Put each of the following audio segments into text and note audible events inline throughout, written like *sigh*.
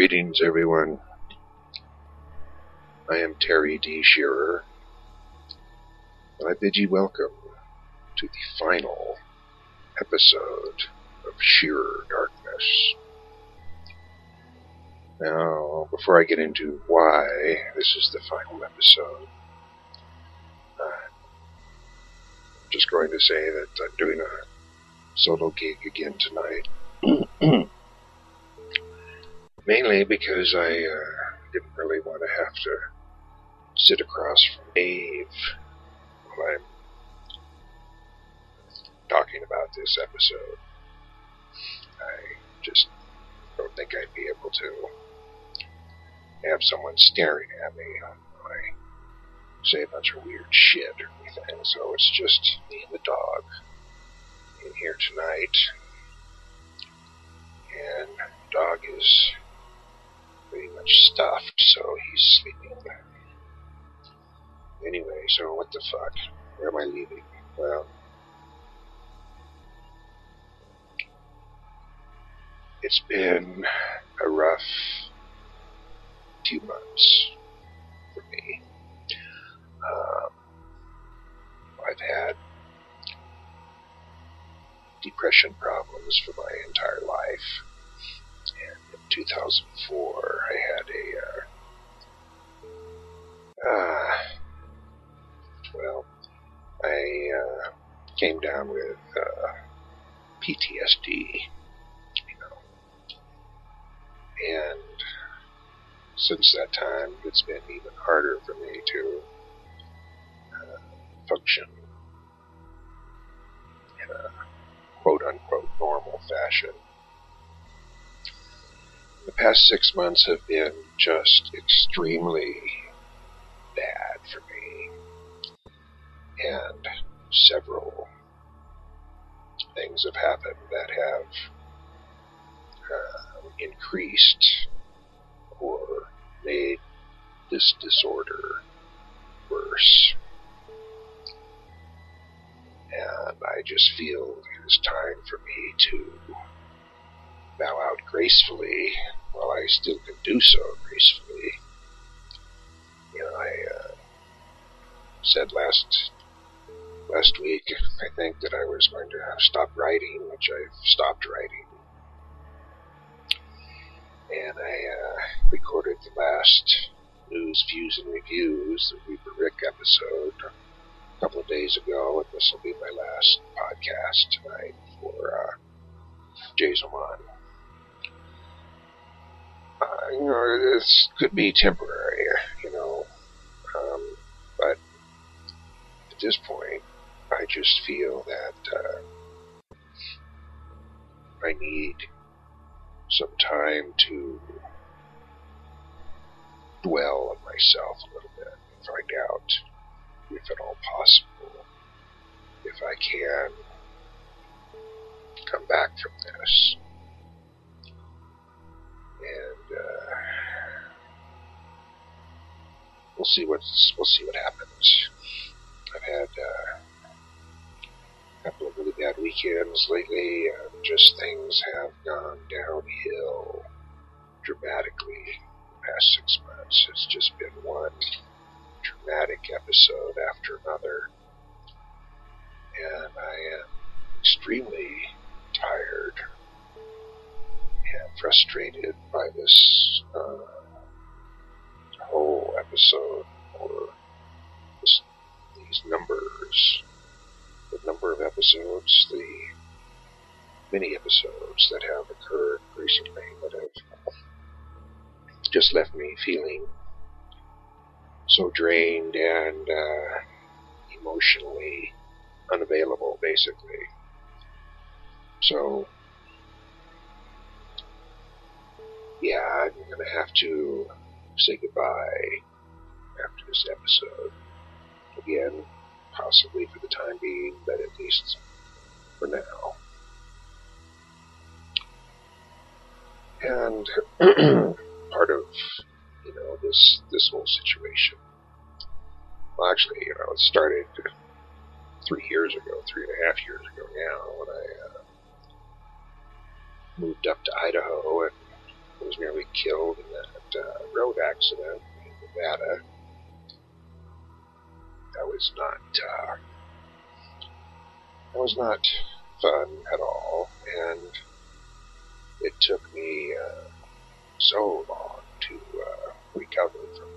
Greetings, everyone. I am Terry D. Scheerer, and I bid you welcome to the final episode of Scheerer Darkness. Now, before I get into why this is the final episode, I'm just going to say that I'm doing a solo gig again tonight. *clears throat* Mainly because I uh, didn't really want to have to sit across from Dave while I'm talking about this episode. I just don't think I'd be able to have someone staring at me while I say a bunch of weird shit or anything. So it's just me and the dog in here tonight. And dog is pretty much stuffed, so he's sleeping. Anyway, so what the fuck? Where am I leaving? Well, it's been a rough two months for me. Um, I've had depression problems for my entire life. And in 2004, I had a, uh, uh, well, I uh, came down with uh, PTSD, you know, and since that time, it's been even harder for me to uh, function in a quote unquote normal fashion. The past six months have been just extremely bad for me. And several things have happened that have uh, increased or made this disorder worse. And I just feel it is time for me to bow out gracefully while I still can do so gracefully. You know, I uh, said last last week, I think, that I was going to stop writing, which I've stopped writing. And I uh, recorded the last news, views, and reviews, the Reaper Rick episode, a couple of days ago, and this will be my last podcast tonight for uh, Jazelmon. Uh, you know, this could be temporary, you know, um, but at this point, I just feel that uh, I need some time to dwell on myself a little bit and find out, if at all possible, if I can come back from this. And uh, we'll see what's we'll see what happens. I've had uh, a couple of really bad weekends lately, just things have gone downhill dramatically the past six months. It's just been one dramatic episode after another, and I am extremely tired and frustrated by this uh, whole episode or this, these numbers. The number of episodes, the many episodes that have occurred recently that have just left me feeling so drained and uh, emotionally unavailable, basically. So, yeah, I'm going to have to say goodbye after this episode. Again, possibly for the time being, but at least for now. And *clears throat* part of, you know, this this whole situation. Well, actually, you know, it started three years ago, three and a half years ago now, when I uh, moved up to Idaho and was nearly killed in that uh, road accident in Nevada. That was not uh, that was not fun at all, and it took me uh, so long to uh, recover from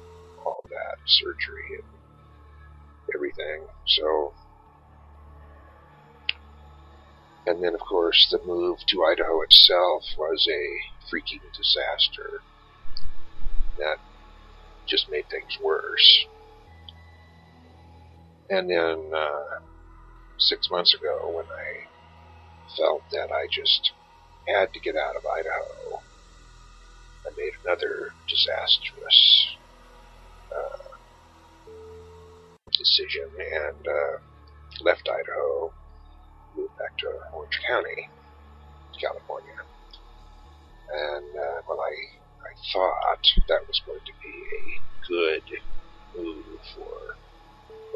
all that surgery and everything. So, and then of course the move to Idaho itself was a freaking disaster. That just made things worse. And then uh, six months ago, when I felt that I just had to get out of Idaho, I made another disastrous uh, decision and uh, left Idaho, moved back to Orange County, California. And uh, well, I I thought that was going to be a good move for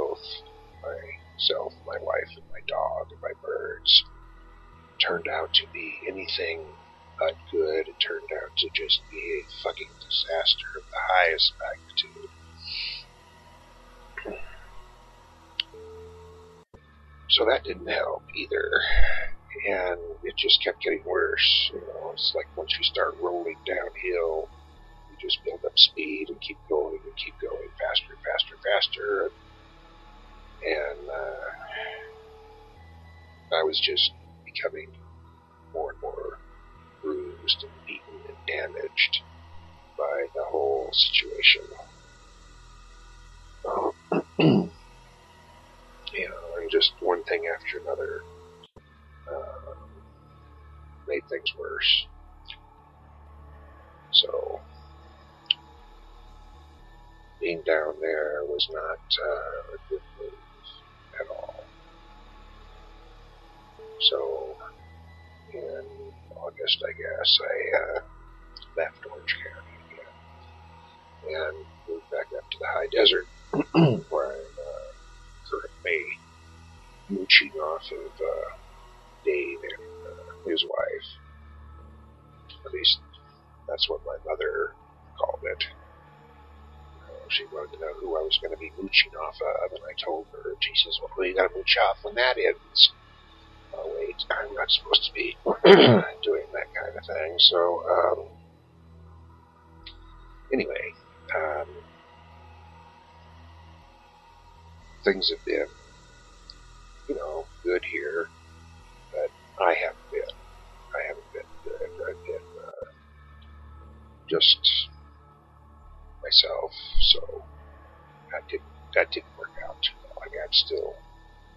both myself, my wife, and my dog, and my birds. Turned out to be anything but good. It turned out to just be a fucking disaster of the highest magnitude. So that didn't help either. And it just kept getting worse. You know, it's like once you start rolling downhill, you just build up speed and keep going and keep going faster and faster and faster. And uh, I was just becoming more and more bruised and beaten and damaged by the whole situation. *clears throat* You know, and just one thing after another um, made things worse. So, being down there was not uh, a good at all. So, in August, I guess, I uh, left Orange County again and moved back up to the high desert *clears throat* where I'm uh, currently mooching off of uh, Dave and uh, his wife. At least that's what my mother called it. She wanted to know who I was going to be mooching off of, and I told her, she says, well, you got to mooch off when that ends. Oh, wait, I'm not supposed to be *clears throat* doing that kind of thing. So, um, anyway, um, things have been, you know, good here, but I haven't been. I haven't been good. I've been uh, just myself. So that didn't that didn't work out. Like I'm still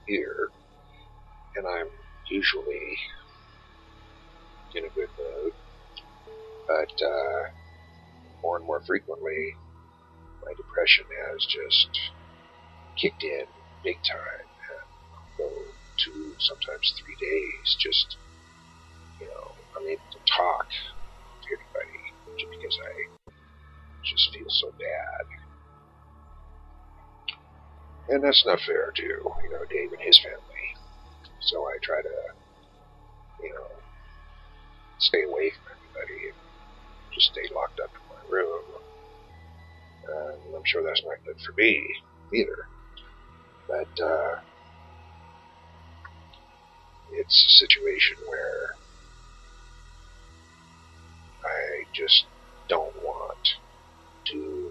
here, and I'm usually in a good mood, but uh, more and more frequently, my depression has just kicked in big time go two, sometimes three days just, you know, unable to talk to anybody just because I just feel so bad. And that's not fair to, you know, Dave and his family. So I try to, you know, stay away from everybody and just stay locked up in my room. And I'm sure that's not good for me either. But uh, it's a situation where I just don't want to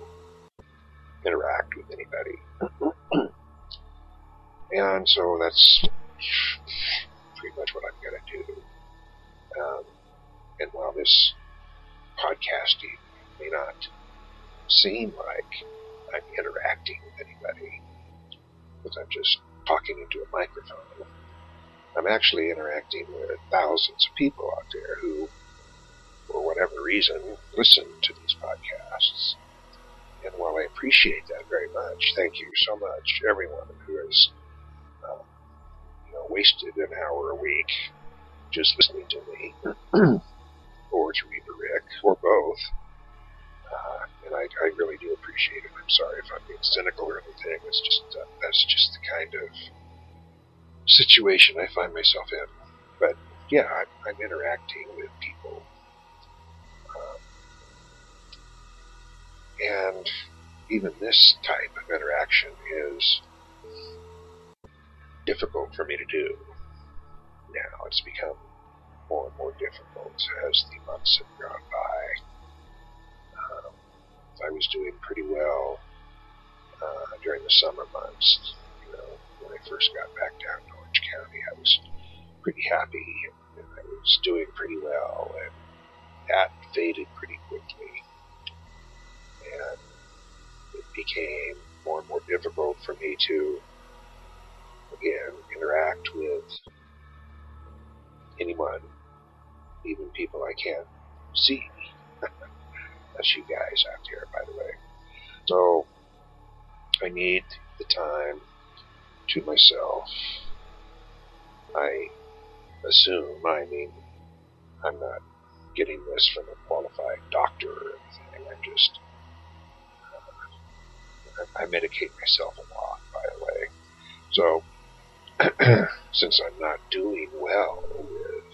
interact with anybody. *clears throat* and so that's pretty much what I'm going to do. Um, and while this podcasting may not seem like I'm interacting with anybody, because I'm just talking into a microphone, I'm actually interacting with thousands of people out there who, for whatever reason, listen to these podcasts. And while I appreciate that very much, thank you so much, everyone who has, um, you know, wasted an hour a week just listening to me, *clears throat* or to Reaper Rick, or both. Uh, and I, I really do appreciate it. I'm sorry if I'm being cynical or anything. It's just uh, that's just the kind of situation I find myself in. But yeah, I'm, I'm interacting with people. And even this type of interaction is difficult for me to do. Now it's become more and more difficult as the months have gone by. Um, I was doing pretty well uh, during the summer months. You know, when I first got back down to Orange County, I was pretty happy and I was doing pretty well, and that faded pretty quickly. And it became more and more difficult for me to, again, interact with anyone, even people I can't see. *laughs* That's you guys out there, by the way. So, I need the time to myself. I assume, I mean, I'm not getting this from a qualified doctor or anything. I'm just, I medicate myself a lot, by the way. So, *clears throat* since I'm not doing well with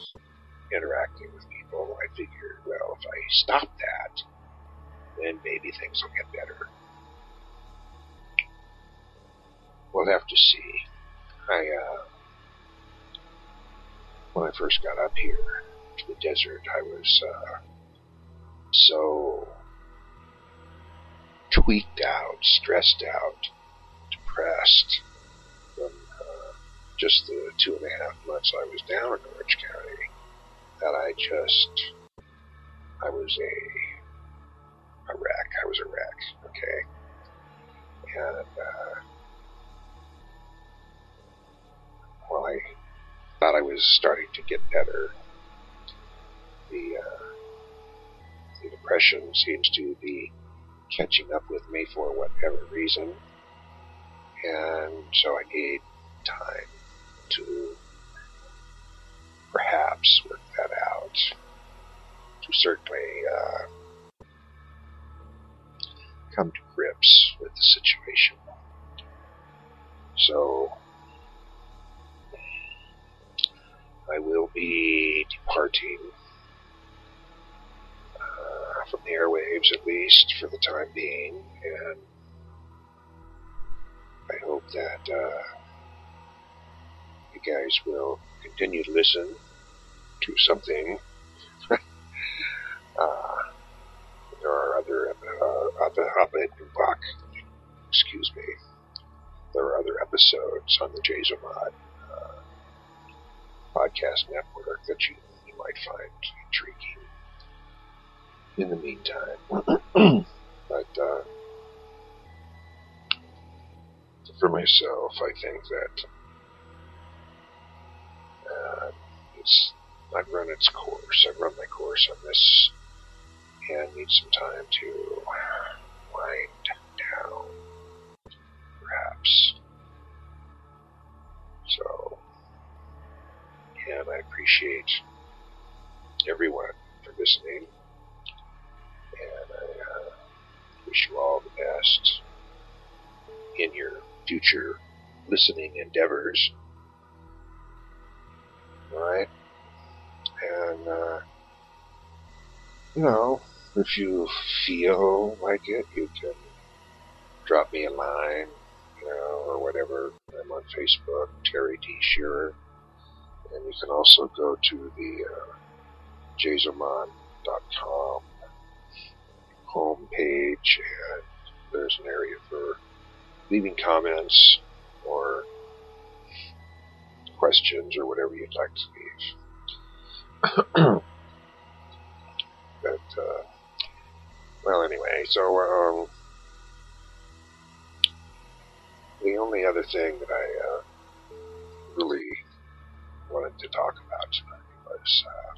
interacting with people, I figured, well, if I stop that, then maybe things will get better. We'll have to see. I, uh, when I first got up here to the desert, I was, uh, so tweaked out, stressed out, depressed from uh, just the two and a half months I was down in Orange County that I just, I was a, a wreck. I was a wreck, okay? And, uh, well, I thought I was starting to get better. The, uh, the depression seems to be catching up with me for whatever reason. And so I need time to perhaps work that out. To certainly uh, come to grips with the situation. So I will be departing from the airwaves, at least for the time being, and I hope that uh, you guys will continue to listen to something. *laughs* uh, there are other, uh, other, other, excuse me, there are other episodes on the Jazomod podcast network that you, you might find intriguing in the meantime. *clears throat* but uh, for myself, I think that uh, it's I've run its course. I've run my course on this and need some time to wind down, perhaps. So and I appreciate everyone for listening. And I uh, wish you all the best in your future listening endeavors. Alright? And, uh, you know, if you feel like it, you can drop me a line, you know, or whatever. I'm on Facebook, Terry D. Scheerer. And you can also go to the uh, home page and there's an area for leaving comments or questions or whatever you'd like to leave. *coughs* but, uh, well, anyway, so, um, the only other thing that I, uh, really wanted to talk about tonight was uh,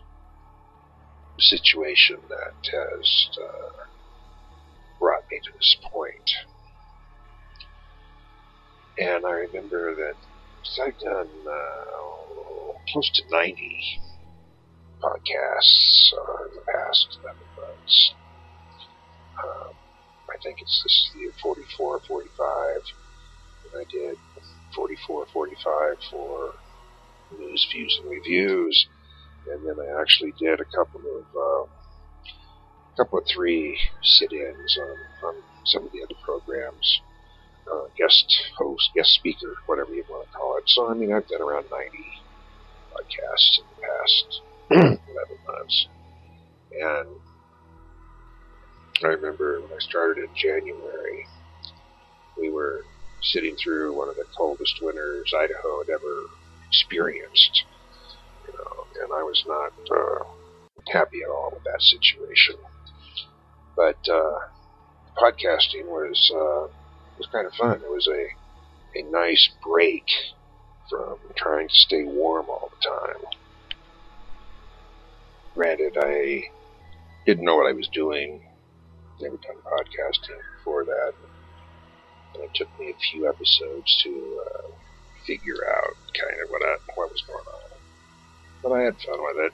a situation that has uh, to this point. And I remember that I've done uh, close to 90 podcasts uh, in the past 11 months. Um, I think it's this year 44, 45. And I did 44, 45 for news, views, and reviews. And then I actually did a couple of, uh, couple of three sit-ins on, on some of the other programs. Uh, guest host, guest speaker, whatever you want to call it. So, I mean, I've done around 90 podcasts in the past *clears throat* 11 months. And I remember when I started in January, we were sitting through one of the coldest winters Idaho had ever experienced. You know, and I was not uh, happy at all with that situation. But uh, podcasting was uh, was kind of fun. It was a a nice break from trying to stay warm all the time. Granted, I didn't know what I was doing. Never done podcasting before that. And it took me a few episodes to uh, figure out kind of what, I, what was going on. But I had fun with it.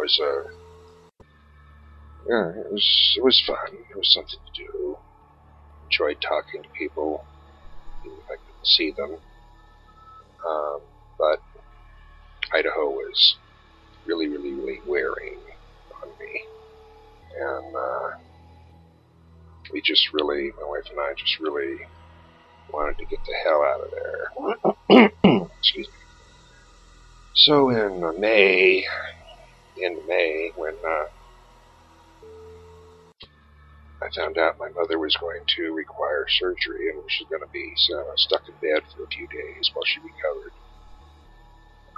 was a, yeah, it was, it was fun. It was something to do. Enjoyed talking to people, even if I couldn't see them. Um, but Idaho was really, really, really wearing on me. And, uh, we just really, my wife and I just really wanted to get the hell out of there. *coughs* Excuse me. So in uh, May, end of May, when uh, I found out my mother was going to require surgery and she was going to be uh, stuck in bed for a few days while she recovered.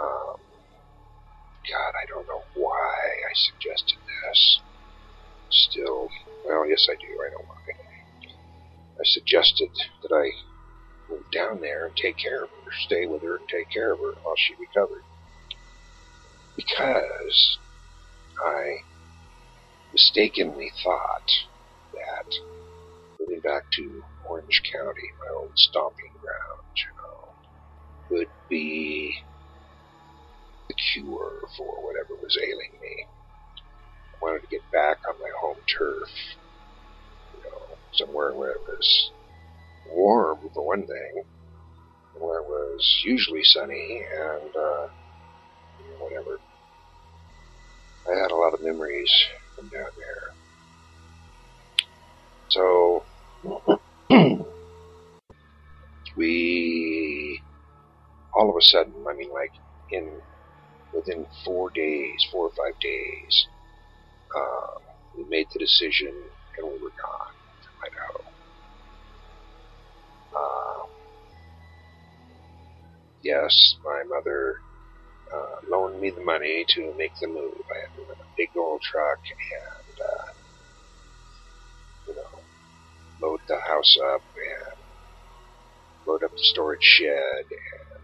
Um, God, I don't know why I suggested this. Still, well, yes, I do. I know why. I suggested that I move down there and take care of her, stay with her and take care of her while she recovered. Because I mistakenly thought that moving back to Orange County, my old stomping ground, you know, would be the cure for whatever was ailing me. I wanted to get back on my home turf, you know, somewhere where it was warm for one thing, where it was usually sunny and uh, you know, whatever. I had a lot of memories from down there. So *clears throat* we all of a sudden, I mean, like in within four days, four or five days, uh, we made the decision and we were gone from Idaho. Uh, yes, my mother uh, loaned me the money to make the move. I had to rent a big old truck and, uh, you know, load the house up and load up the storage shed and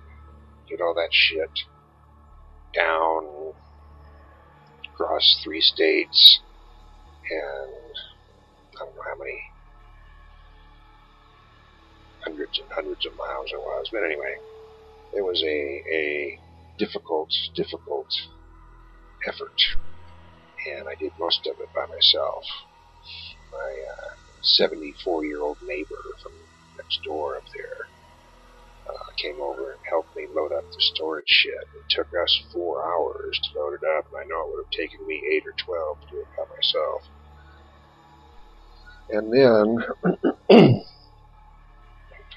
get all that shit down across three states and I don't know how many hundreds and hundreds of miles it was. But anyway, it was a, a difficult, difficult effort. And I did most of it by myself. My uh, 74 year old neighbor from next door up there uh, came over and helped me load up the storage shed. It took us four hours to load it up, and I know it would have taken me eight or 12 to do it by myself. And then *clears throat*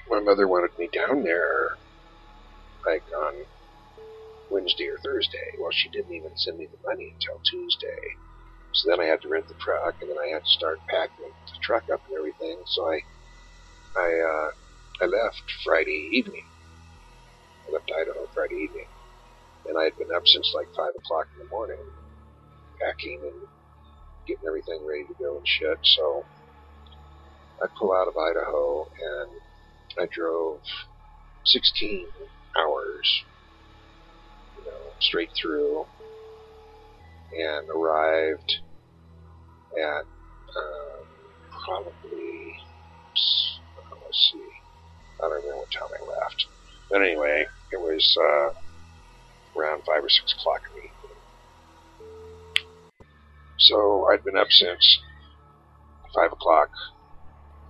my mother wanted me down there like on Wednesday or Thursday. Well, she didn't even send me the money until Tuesday. So then I had to rent the truck, and then I had to start packing the truck up and everything. So I, I, uh, I left Friday evening. I left Idaho Friday evening, and I had been up since like five o'clock in the morning, packing and getting everything ready to go and shit. So I pull out of Idaho, and I drove 16 hours, straight through, and arrived at um, probably let's see, I don't remember what time I left, but anyway, it was uh, around five or six o'clock in the evening. So I'd been up since five o'clock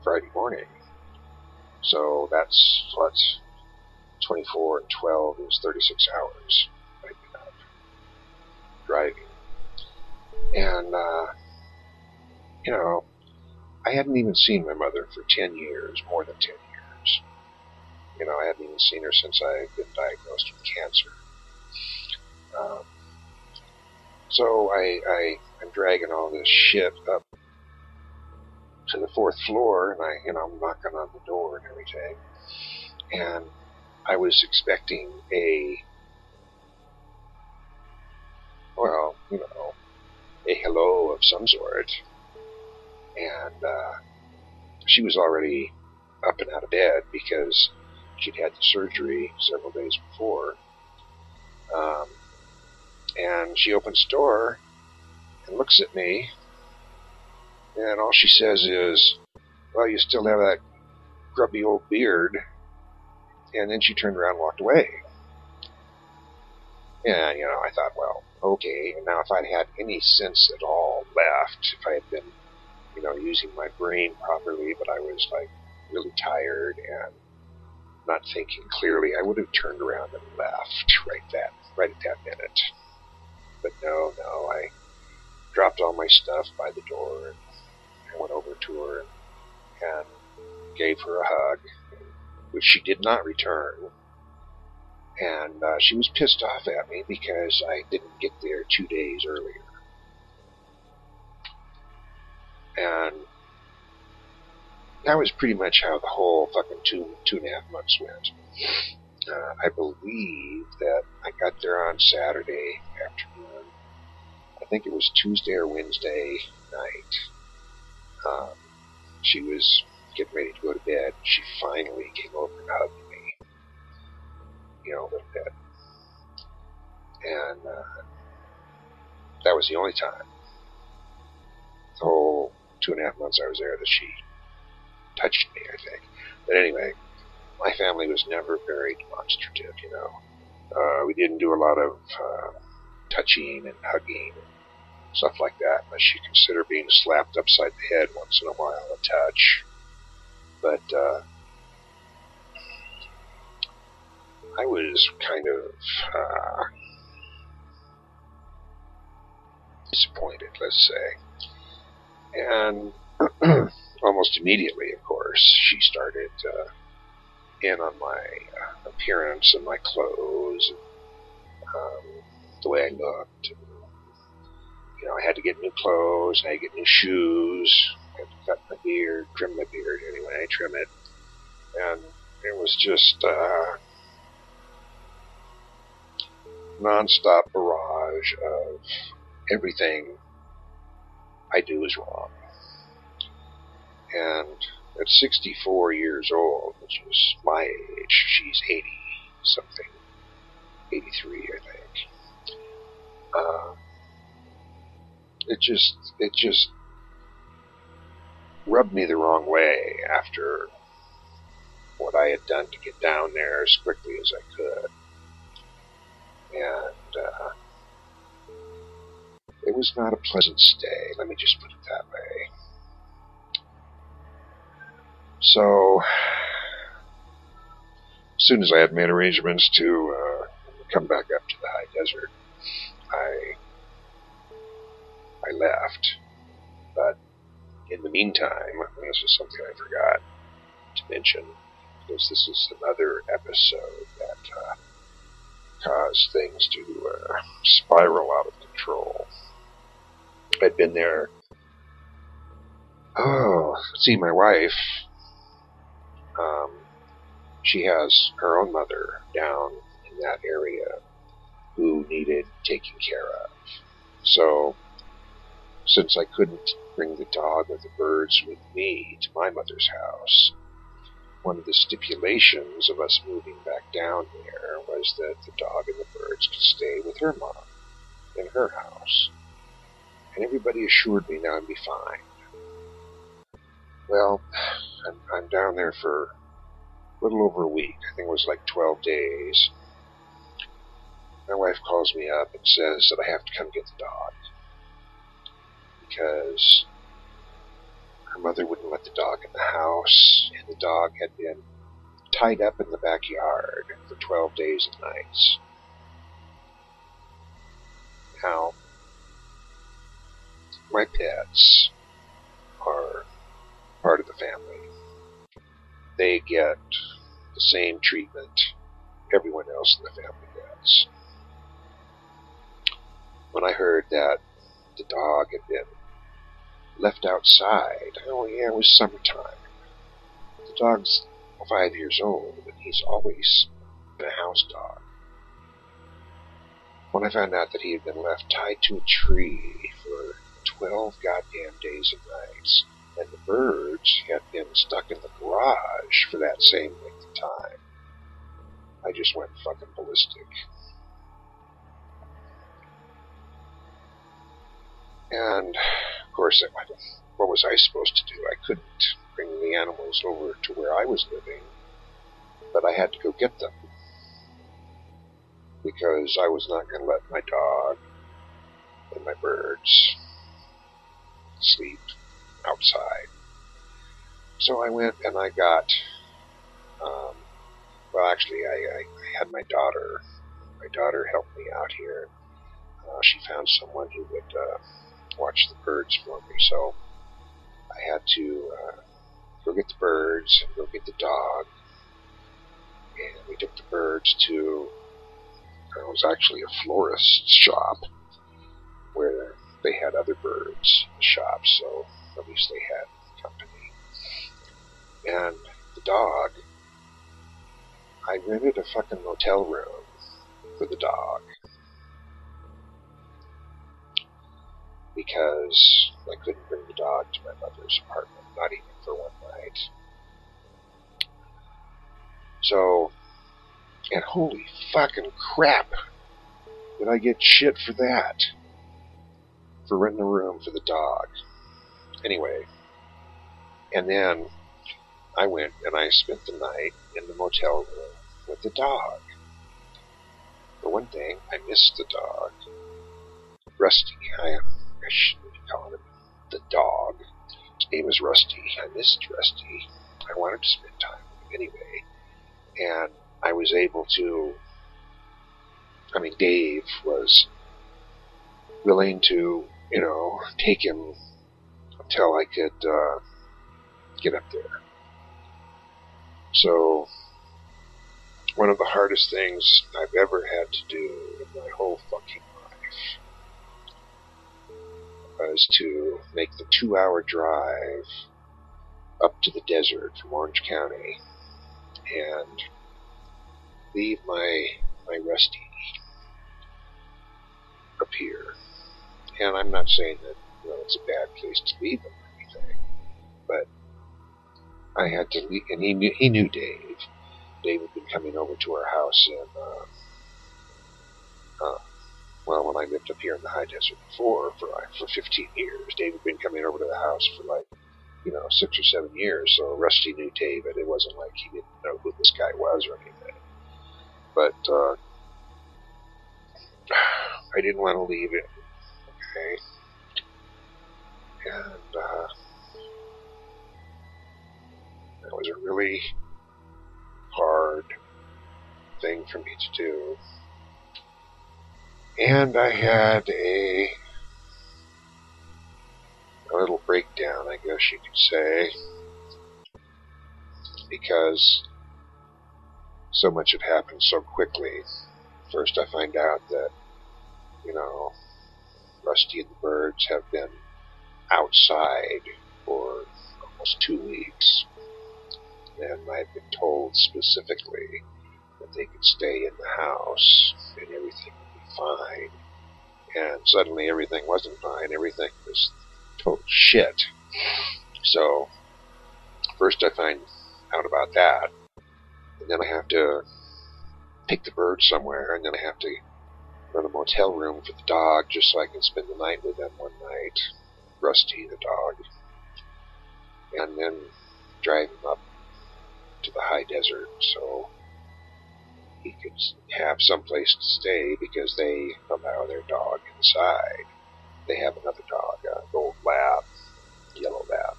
Friday morning. So that's what 24 and 12 is 36 hours driving. And, uh, you know, I hadn't even seen my mother for 10 years, more than 10 years. You know, I hadn't even seen her since I had been diagnosed with cancer. Um, so I, I, I'm dragging all this shit up to the fourth floor, and I, you know, I'm knocking on the door and everything. And I was expecting a, well, you know, a hello of some sort. And uh, she was already up and out of bed because she'd had the surgery several days before. Um, and she opens the door and looks at me, and all she says is, Well, you still have that grubby old beard. And then she turned around and walked away. And, you know, I thought, well, okay, now if I'd had any sense at all left, if I had been, you know, using my brain properly, but I was like really tired and not thinking clearly, I would have turned around and left right that right at that minute. But no, no, I dropped all my stuff by the door and I went over to her and, and gave her a hug, which she did not return. And uh, she was pissed off at me because I didn't get there two days earlier. And that was pretty much how the whole fucking two two and a half months went. Uh, I believe that I got there on Saturday afternoon. I think it was Tuesday or Wednesday night. Um, she was getting ready to go to bed. She finally came over and hugged you know, a little bit. And uh, that was the only time, the whole two and a half months I was there, that she touched me, I think. But anyway, my family was never very demonstrative, you know. Uh, we didn't do a lot of uh, touching and hugging and stuff like that, unless you consider being slapped upside the head once in a while a touch. But uh, I was kind of uh, disappointed, let's say. And *clears throat* almost immediately, of course, she started uh, in on my uh, appearance and my clothes, and, um, the way I looked. And, you know, I had to get new clothes, I had to get new shoes, I had to cut my beard, trim my beard anyway, I trim it, and it was just uh, nonstop barrage of everything I do is wrong. And at 64 years old, which is my age, she's 80 something, 83, I think. Uh, it just, it just rubbed me the wrong way after what I had done to get down there as quickly as I could. And, uh, it was not a pleasant stay, let me just put it that way. So, as soon as I had made arrangements to uh, come back up to the high desert, I I left. But in the meantime, this is something I forgot to mention, because this is another episode that uh, caused things to uh, spiral out of control. I'd been there. Oh, see, my wife um, she has her own mother down in that area who needed taking care of. So, since I couldn't bring the dog or the birds with me to my mother's house, one of the stipulations of us moving back down there was that the dog and the birds could stay with her mom in her house. And everybody assured me now I'd be fine. Well, I'm, I'm down there for a little over a week. I think it was like 12 days. My wife calls me up and says that I have to come get the dog because her mother wouldn't let the dog in the house, and the dog had been tied up in the backyard for 12 days and nights. Now, my pets are part of the family. They get the same treatment everyone else in the family gets. When I heard that the dog had been left outside, oh yeah, it was summertime. The dog's five years old, and he's always been a house dog. When I found out that he had been left tied to a tree for 12 goddamn days and nights, and the birds had been stuck in the garage for that same length of time. I just went fucking ballistic. And, of course, what was I supposed to do? I couldn't bring the animals over to where I was living, but I had to go get them. Because I was not going to let my dog and my birds sleep outside. So I went and I got, um, well, actually, I, I, had my daughter. My daughter helped me out here. Uh, she found someone who would uh, watch the birds for me, so I had to uh, go get the birds and go get the dog. And we took the birds to, it was actually a florist's shop where they had other birds in the shop, so at least they had company. And the dog, I rented a fucking motel room for the dog. Because I couldn't bring the dog to my mother's apartment, not even for one night. So, and holy fucking crap, did I get shit for that? For renting a room for the dog. Anyway, and then I went and I spent the night in the motel room with the dog. For one thing, I missed the dog. Rusty, I, I shouldn't be calling him the dog. His name was Rusty. I missed Rusty. I wanted to spend time with him anyway. And I was able to, I mean, Dave was willing to, you know, take him until I could uh, get up there. So, one of the hardest things I've ever had to do in my whole fucking life was to make the two hour drive up to the desert from Orange County and leave my my rusty up here. And I'm not saying that you know, it's a bad place to leave or anything, but I had to leave, and he knew he knew Dave. Dave had been coming over to our house in, uh, well, when I lived up here in the high desert before for uh, for 15 years. Dave had been coming over to the house for like, you know, six or seven years. So Rusty knew David. It wasn't like he didn't know who this guy was or anything. But uh, *sighs* I didn't want to leave it. Okay, and uh, that was a really hard thing for me to do. And I had a, a little breakdown, I guess you could say, because so much had happened so quickly. First, I find out that, you know, Rusty and the birds have been outside for almost two weeks. And I've been told specifically that they could stay in the house and everything fine. And suddenly everything wasn't fine. Everything was total shit. So, first I find out about that. And then I have to take the bird somewhere. And then I have to rent a motel room for the dog just so I can spend the night with them one night. Rusty the dog, and then drive him up to the high desert so he could have some place to stay because they allow their dog inside. They have another dog, a gold lab, yellow lab,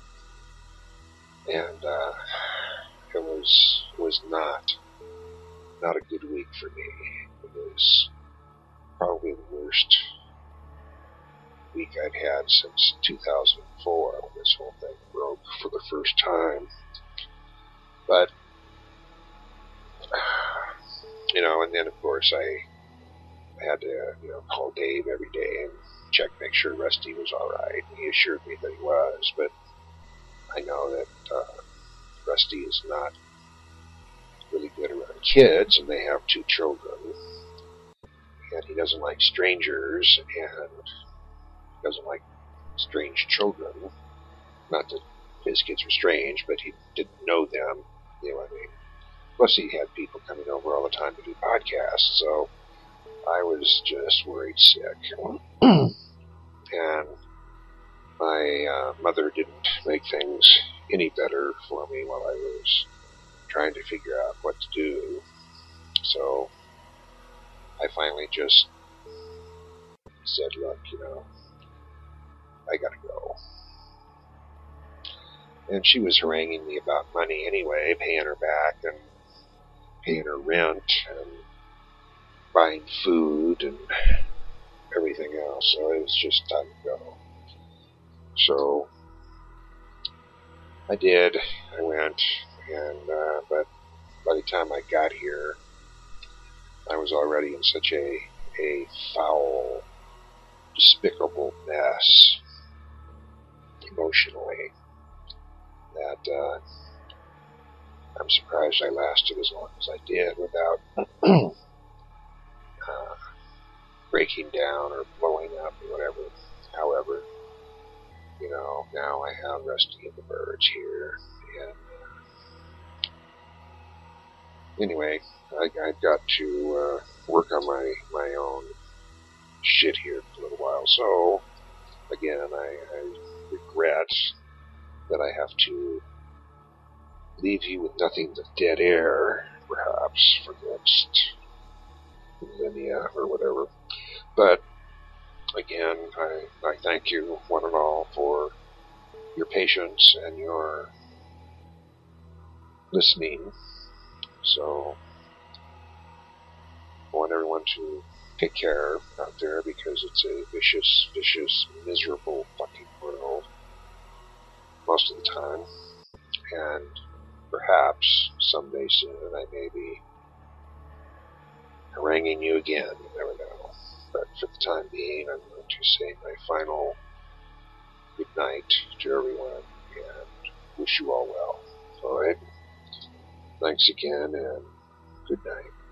and uh, it was was not not a good week for me. It was probably the worst week I'd had since 2004 when this whole thing broke for the first time. But, you know, and then of course I, had to, you know, call Dave every day and check, make sure Rusty was alright. And he assured me that he was, but I know that uh, Rusty is not really good around kids, and they have two children. And he doesn't like strangers, and he doesn't like strange children. Not that his kids were strange, but he didn't know them. You know what I mean? Plus, he had people coming over all the time to do podcasts, so I was just worried sick. *clears throat* and my uh, mother didn't make things any better for me while I was trying to figure out what to do. So I finally just said, look, you know, I gotta go. And she was haranguing me about money anyway, paying her back and paying her rent and buying food and everything else. So it was just time to go. So I did. I went, and uh, but by the time I got here, I was already in such a a foul, despicable mess emotionally that uh, I'm surprised I lasted as long as I did without *clears throat* uh, breaking down or blowing up or whatever. However, you know, now I have Rusty and the Birds here, and uh, anyway, I, I've got to uh, work on my my own shit here for a little while. So, again, I, I regret that I have to leave you with nothing but dead air, perhaps, for the next millennia or whatever. But again, I, I thank you, one and all, for your patience and your listening. So, I want everyone to take care out there because it's a vicious, vicious, miserable fucking world most of the time. And perhaps someday soon I may be haranguing you again. You never know. But for the time being, I'm going to say my final good night to everyone and wish you all well. All right? Thanks again and good night.